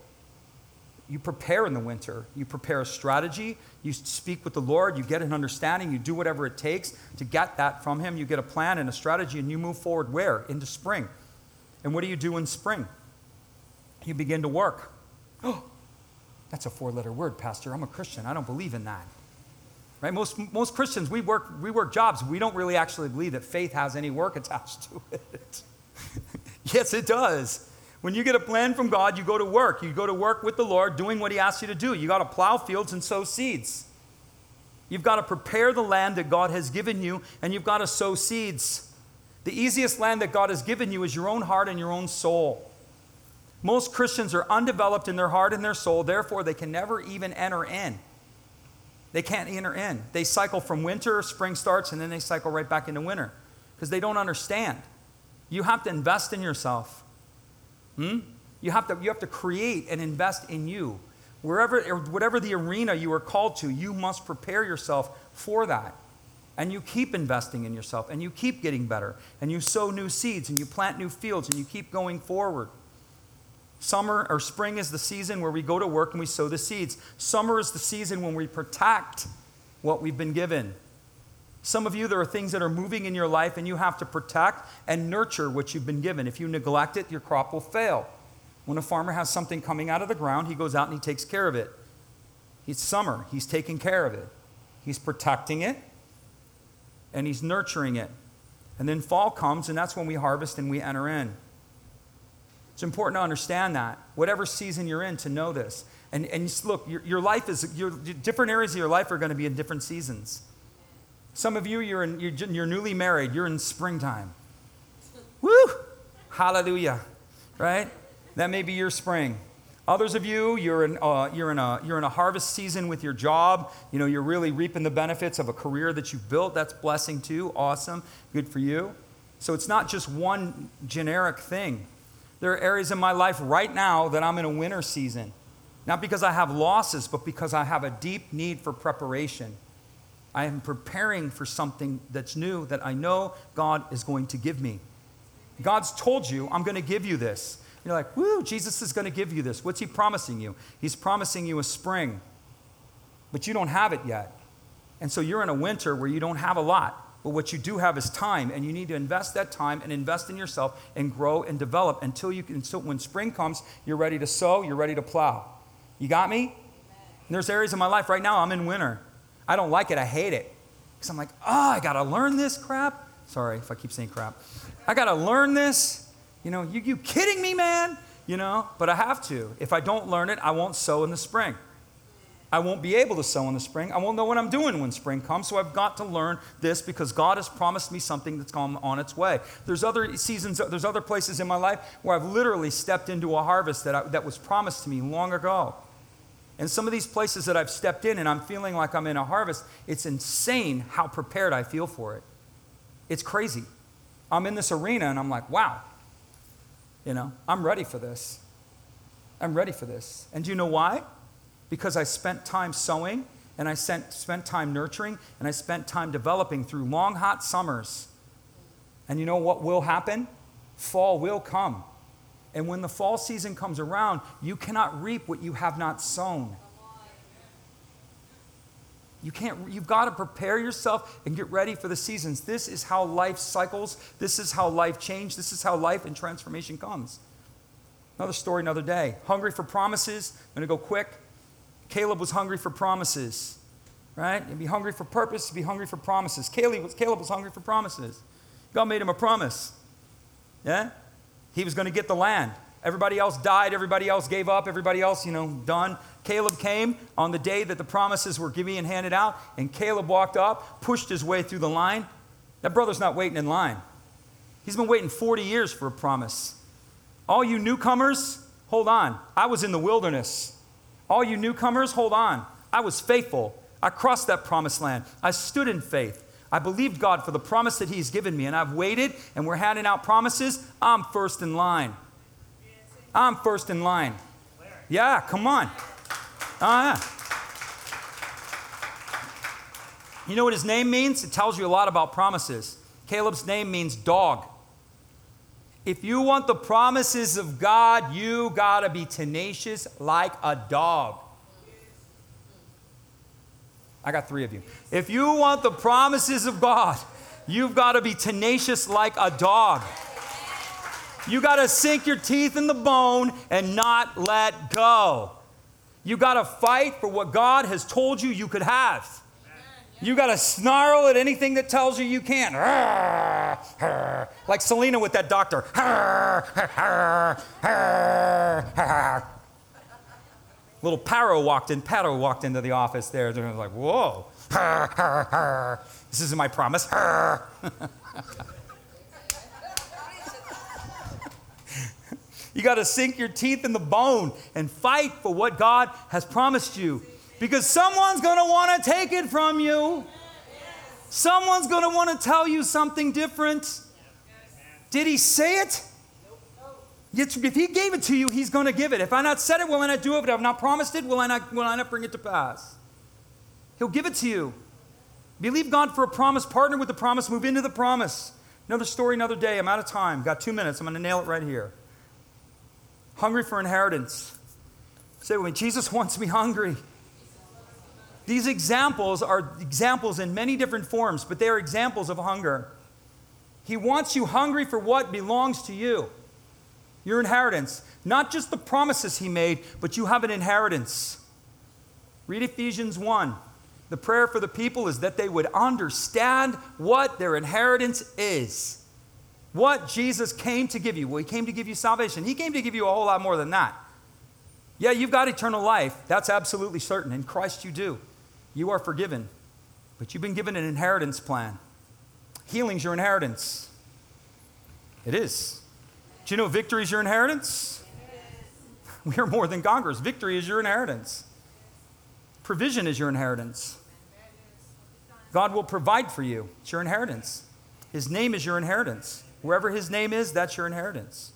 You prepare in the winter. You prepare a strategy. You speak with the Lord. You get an understanding. You do whatever it takes to get that from Him. You get a plan and a strategy, and you move forward where? Into spring. And what do you do in spring? You begin to work. Oh, that's a four letter word, Pastor. I'm a Christian. I don't believe in that. Right? Most, most Christians, we work, we work jobs. We don't really actually believe that faith has any work attached to it. yes, it does. When you get a plan from God, you go to work. You go to work with the Lord doing what He asks you to do. You got to plow fields and sow seeds. You've got to prepare the land that God has given you, and you've got to sow seeds. The easiest land that God has given you is your own heart and your own soul. Most Christians are undeveloped in their heart and their soul, therefore, they can never even enter in. They can't enter in. They cycle from winter, spring starts, and then they cycle right back into winter because they don't understand. You have to invest in yourself. Hmm? You, have to, you have to create and invest in you. Wherever, whatever the arena you are called to, you must prepare yourself for that. And you keep investing in yourself, and you keep getting better, and you sow new seeds, and you plant new fields, and you keep going forward. Summer or spring is the season where we go to work and we sow the seeds. Summer is the season when we protect what we've been given. Some of you, there are things that are moving in your life, and you have to protect and nurture what you've been given. If you neglect it, your crop will fail. When a farmer has something coming out of the ground, he goes out and he takes care of it. It's summer, he's taking care of it. He's protecting it, and he's nurturing it. And then fall comes, and that's when we harvest and we enter in. It's important to understand that, whatever season you're in, to know this. And, and look, your, your life is, your, different areas of your life are going to be in different seasons. Some of you, you're, in, you're, you're newly married, you're in springtime. Woo! Hallelujah. Right? That may be your spring. Others of you, you're in, uh, you're, in a, you're in a harvest season with your job. You know, you're really reaping the benefits of a career that you've built. That's blessing too. Awesome. Good for you. So it's not just one generic thing. There are areas in my life right now that I'm in a winter season. Not because I have losses, but because I have a deep need for preparation. I am preparing for something that's new that I know God is going to give me. God's told you, I'm going to give you this. You're like, woo, Jesus is going to give you this. What's he promising you? He's promising you a spring, but you don't have it yet. And so you're in a winter where you don't have a lot. But what you do have is time, and you need to invest that time and invest in yourself and grow and develop until you can. So when spring comes, you're ready to sow, you're ready to plow. You got me? there's areas in my life right now I'm in winter. I don't like it. I hate it because I'm like, oh, I gotta learn this crap. Sorry if I keep saying crap. I gotta learn this. You know, you, you kidding me, man? You know, but I have to. If I don't learn it, I won't sow in the spring. I won't be able to sow in the spring. I won't know what I'm doing when spring comes. So I've got to learn this because God has promised me something that's come on its way. There's other seasons, there's other places in my life where I've literally stepped into a harvest that, I, that was promised to me long ago. And some of these places that I've stepped in and I'm feeling like I'm in a harvest, it's insane how prepared I feel for it. It's crazy. I'm in this arena and I'm like, wow, you know, I'm ready for this. I'm ready for this. And do you know why? Because I spent time sowing and I spent, spent time nurturing and I spent time developing through long, hot summers. And you know what will happen? Fall will come. And when the fall season comes around, you cannot reap what you have not sown. You can't, you've got to prepare yourself and get ready for the seasons. This is how life cycles. This is how life changes. This is how life and transformation comes. Another story, another day. Hungry for promises. I'm going to go quick. Caleb was hungry for promises. right? And be hungry for purpose, be hungry for promises. Caleb was, Caleb was hungry for promises. God made him a promise. Yeah? He was going to get the land. Everybody else died, everybody else gave up, everybody else, you know, done. Caleb came on the day that the promises were being handed out, and Caleb walked up, pushed his way through the line. That brother's not waiting in line. He's been waiting 40 years for a promise. All you newcomers, hold on. I was in the wilderness. All you newcomers, hold on. I was faithful. I crossed that promised land. I stood in faith. I believed God for the promise that He's given me, and I've waited, and we're handing out promises. I'm first in line. I'm first in line. Yeah, come on. Uh, you know what his name means? It tells you a lot about promises. Caleb's name means dog. If you want the promises of God, you got to be tenacious like a dog. I got three of you. If you want the promises of God, you've got to be tenacious like a dog. You got to sink your teeth in the bone and not let go. You got to fight for what God has told you you could have. You got to snarl at anything that tells you you can't. Like Selena with that doctor. Little Paro walked in. Paro walked into the office there. And was like, whoa. This isn't my promise. you got to sink your teeth in the bone and fight for what God has promised you because someone's going to want to take it from you. Someone's going to want to tell you something different. Did he say it? If he gave it to you, he's going to give it. If I not said it, will I not do it? If I've not promised it, will I not, will I not bring it to pass? He'll give it to you. Believe God for a promise, partner with the promise, move into the promise. Another story, another day. I'm out of time. Got two minutes. I'm going to nail it right here. Hungry for inheritance. Say with me Jesus wants me hungry. These examples are examples in many different forms, but they are examples of hunger. He wants you hungry for what belongs to you your inheritance. Not just the promises he made, but you have an inheritance. Read Ephesians 1. The prayer for the people is that they would understand what their inheritance is. What Jesus came to give you. Well, he came to give you salvation. He came to give you a whole lot more than that. Yeah, you've got eternal life. That's absolutely certain. In Christ, you do. You are forgiven. But you've been given an inheritance plan. Healing's your inheritance. It is. Do you know victory is your inheritance? We are more than conquerors. Victory is your inheritance. Provision is your inheritance. God will provide for you. It's your inheritance. His name is your inheritance. Wherever His name is, that's your inheritance.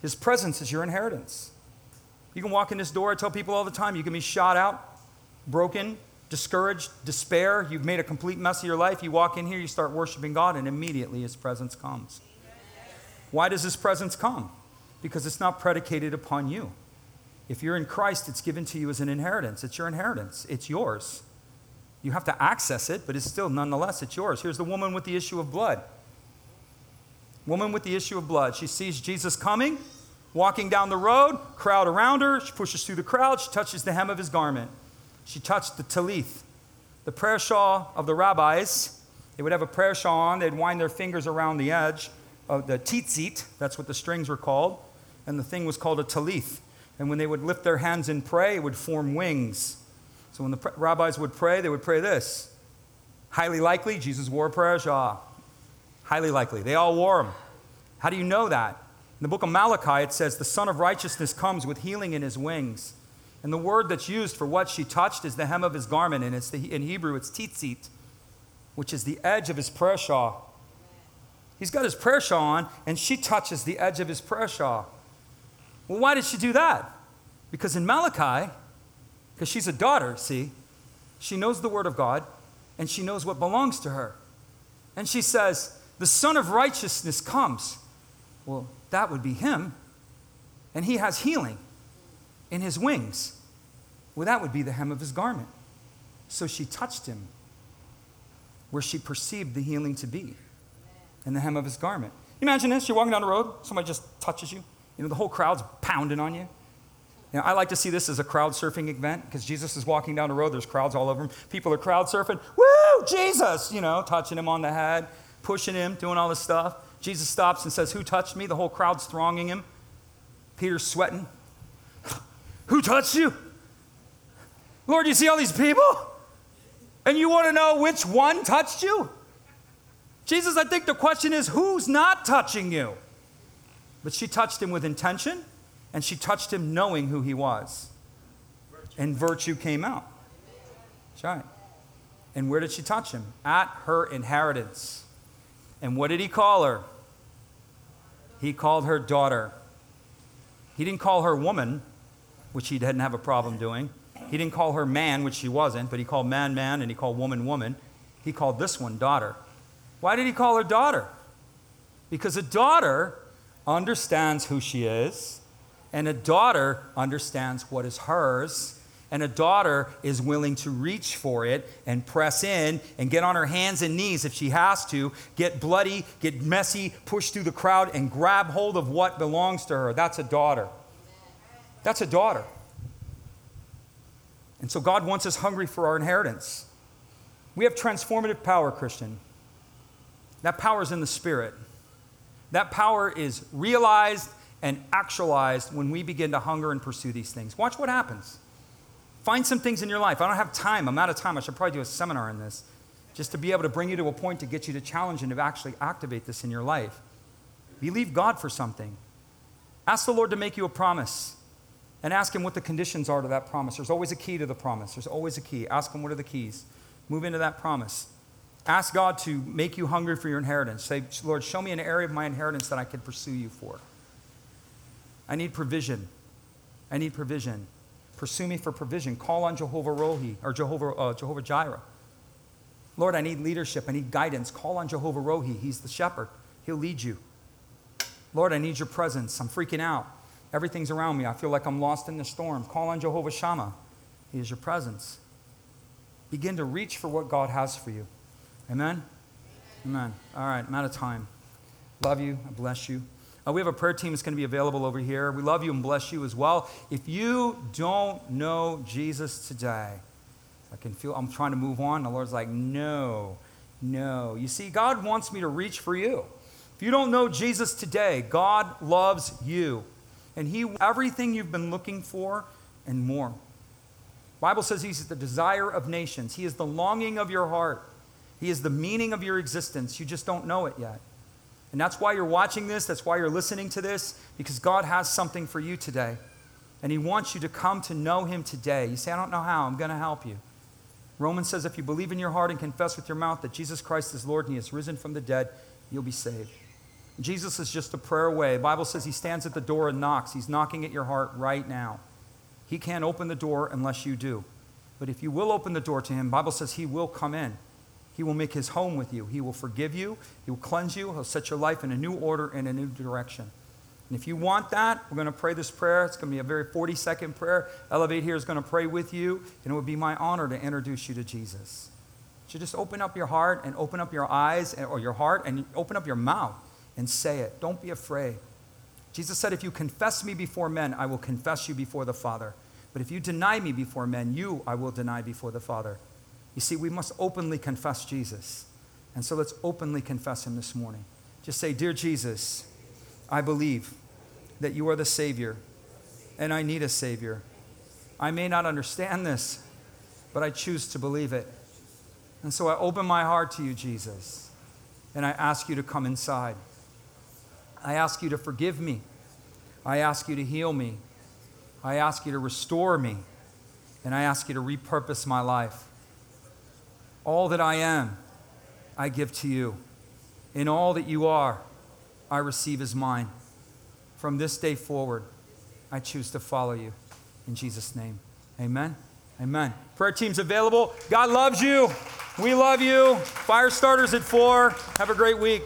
His presence is your inheritance. You can walk in this door, I tell people all the time, you can be shot out, broken, discouraged, despair. You've made a complete mess of your life. You walk in here, you start worshiping God, and immediately His presence comes. Why does His presence come? Because it's not predicated upon you. If you're in Christ, it's given to you as an inheritance. It's your inheritance, it's yours. You have to access it, but it's still nonetheless, it's yours. Here's the woman with the issue of blood. Woman with the issue of blood. She sees Jesus coming, walking down the road, crowd around her. She pushes through the crowd. She touches the hem of his garment. She touched the tallith, the prayer shawl of the rabbis. They would have a prayer shawl on, they'd wind their fingers around the edge of the tzitzit, that's what the strings were called, and the thing was called a tallith. And when they would lift their hands and pray, it would form wings. So when the rabbis would pray, they would pray this. Highly likely, Jesus wore a prayer shawl. Highly likely. They all wore them. How do you know that? In the book of Malachi, it says, The Son of Righteousness comes with healing in his wings. And the word that's used for what she touched is the hem of his garment, and it's the, in Hebrew, it's tzitzit, which is the edge of his prayer shawl. He's got his prayer shawl on, and she touches the edge of his prayer shawl. Well, why did she do that? Because in Malachi, because she's a daughter, see, she knows the word of God, and she knows what belongs to her. And she says, The Son of Righteousness comes. Well, that would be him. And he has healing in his wings. Well, that would be the hem of his garment. So she touched him where she perceived the healing to be in the hem of his garment. Imagine this you're walking down the road, somebody just touches you. You know, the whole crowd's pounding on you. Now, I like to see this as a crowd surfing event because Jesus is walking down the road. There's crowds all over him. People are crowd surfing. Woo, Jesus! You know, touching him on the head, pushing him, doing all this stuff. Jesus stops and says, Who touched me? The whole crowd's thronging him. Peter's sweating. Who touched you? Lord, you see all these people? And you want to know which one touched you? Jesus, I think the question is who's not touching you? But she touched him with intention, and she touched him knowing who he was. And virtue came out. That's right. And where did she touch him? At her inheritance. And what did he call her? He called her daughter. He didn't call her woman, which he didn't have a problem doing. He didn't call her man, which she wasn't, but he called man, man, and he called woman, woman. He called this one daughter. Why did he call her daughter? Because a daughter understands who she is, and a daughter understands what is hers, and a daughter is willing to reach for it and press in and get on her hands and knees if she has to, get bloody, get messy, push through the crowd, and grab hold of what belongs to her. That's a daughter. That's a daughter. And so God wants us hungry for our inheritance. We have transformative power, Christian. That power is in the Spirit. That power is realized and actualized when we begin to hunger and pursue these things. Watch what happens. Find some things in your life. I don't have time. I'm out of time. I should probably do a seminar on this just to be able to bring you to a point to get you to challenge and to actually activate this in your life. Believe God for something. Ask the Lord to make you a promise and ask Him what the conditions are to that promise. There's always a key to the promise. There's always a key. Ask Him what are the keys. Move into that promise. Ask God to make you hungry for your inheritance. Say, Lord, show me an area of my inheritance that I could pursue you for. I need provision. I need provision. Pursue me for provision. Call on Jehovah Rohi or Jehovah, uh, Jehovah Jireh. Lord, I need leadership. I need guidance. Call on Jehovah Rohi. He's the shepherd, He'll lead you. Lord, I need your presence. I'm freaking out. Everything's around me. I feel like I'm lost in the storm. Call on Jehovah Shammah. He is your presence. Begin to reach for what God has for you. Amen? Amen. All right, I'm out of time. Love you. I bless you. Uh, we have a prayer team that's going to be available over here. We love you and bless you as well. If you don't know Jesus today, I can feel I'm trying to move on. The Lord's like, no, no. You see, God wants me to reach for you. If you don't know Jesus today, God loves you. And He everything you've been looking for and more. Bible says He's the desire of nations. He is the longing of your heart. He is the meaning of your existence. You just don't know it yet. And that's why you're watching this. That's why you're listening to this, because God has something for you today. And He wants you to come to know Him today. You say, I don't know how. I'm going to help you. Romans says, if you believe in your heart and confess with your mouth that Jesus Christ is Lord and He has risen from the dead, you'll be saved. Jesus is just a prayer away. The Bible says He stands at the door and knocks. He's knocking at your heart right now. He can't open the door unless you do. But if you will open the door to Him, Bible says He will come in. He will make his home with you. He will forgive you. He will cleanse you. He'll set your life in a new order and a new direction. And if you want that, we're going to pray this prayer. It's going to be a very 40 second prayer. Elevate here is going to pray with you, and it would be my honor to introduce you to Jesus. So just open up your heart and open up your eyes or your heart and open up your mouth and say it. Don't be afraid. Jesus said, If you confess me before men, I will confess you before the Father. But if you deny me before men, you I will deny before the Father. You see, we must openly confess Jesus. And so let's openly confess him this morning. Just say, Dear Jesus, I believe that you are the Savior, and I need a Savior. I may not understand this, but I choose to believe it. And so I open my heart to you, Jesus, and I ask you to come inside. I ask you to forgive me. I ask you to heal me. I ask you to restore me. And I ask you to repurpose my life. All that I am, I give to you. In all that you are, I receive as mine. From this day forward, I choose to follow you. In Jesus' name, amen. Amen. Prayer team's available. God loves you. We love you. Fire starters at four. Have a great week.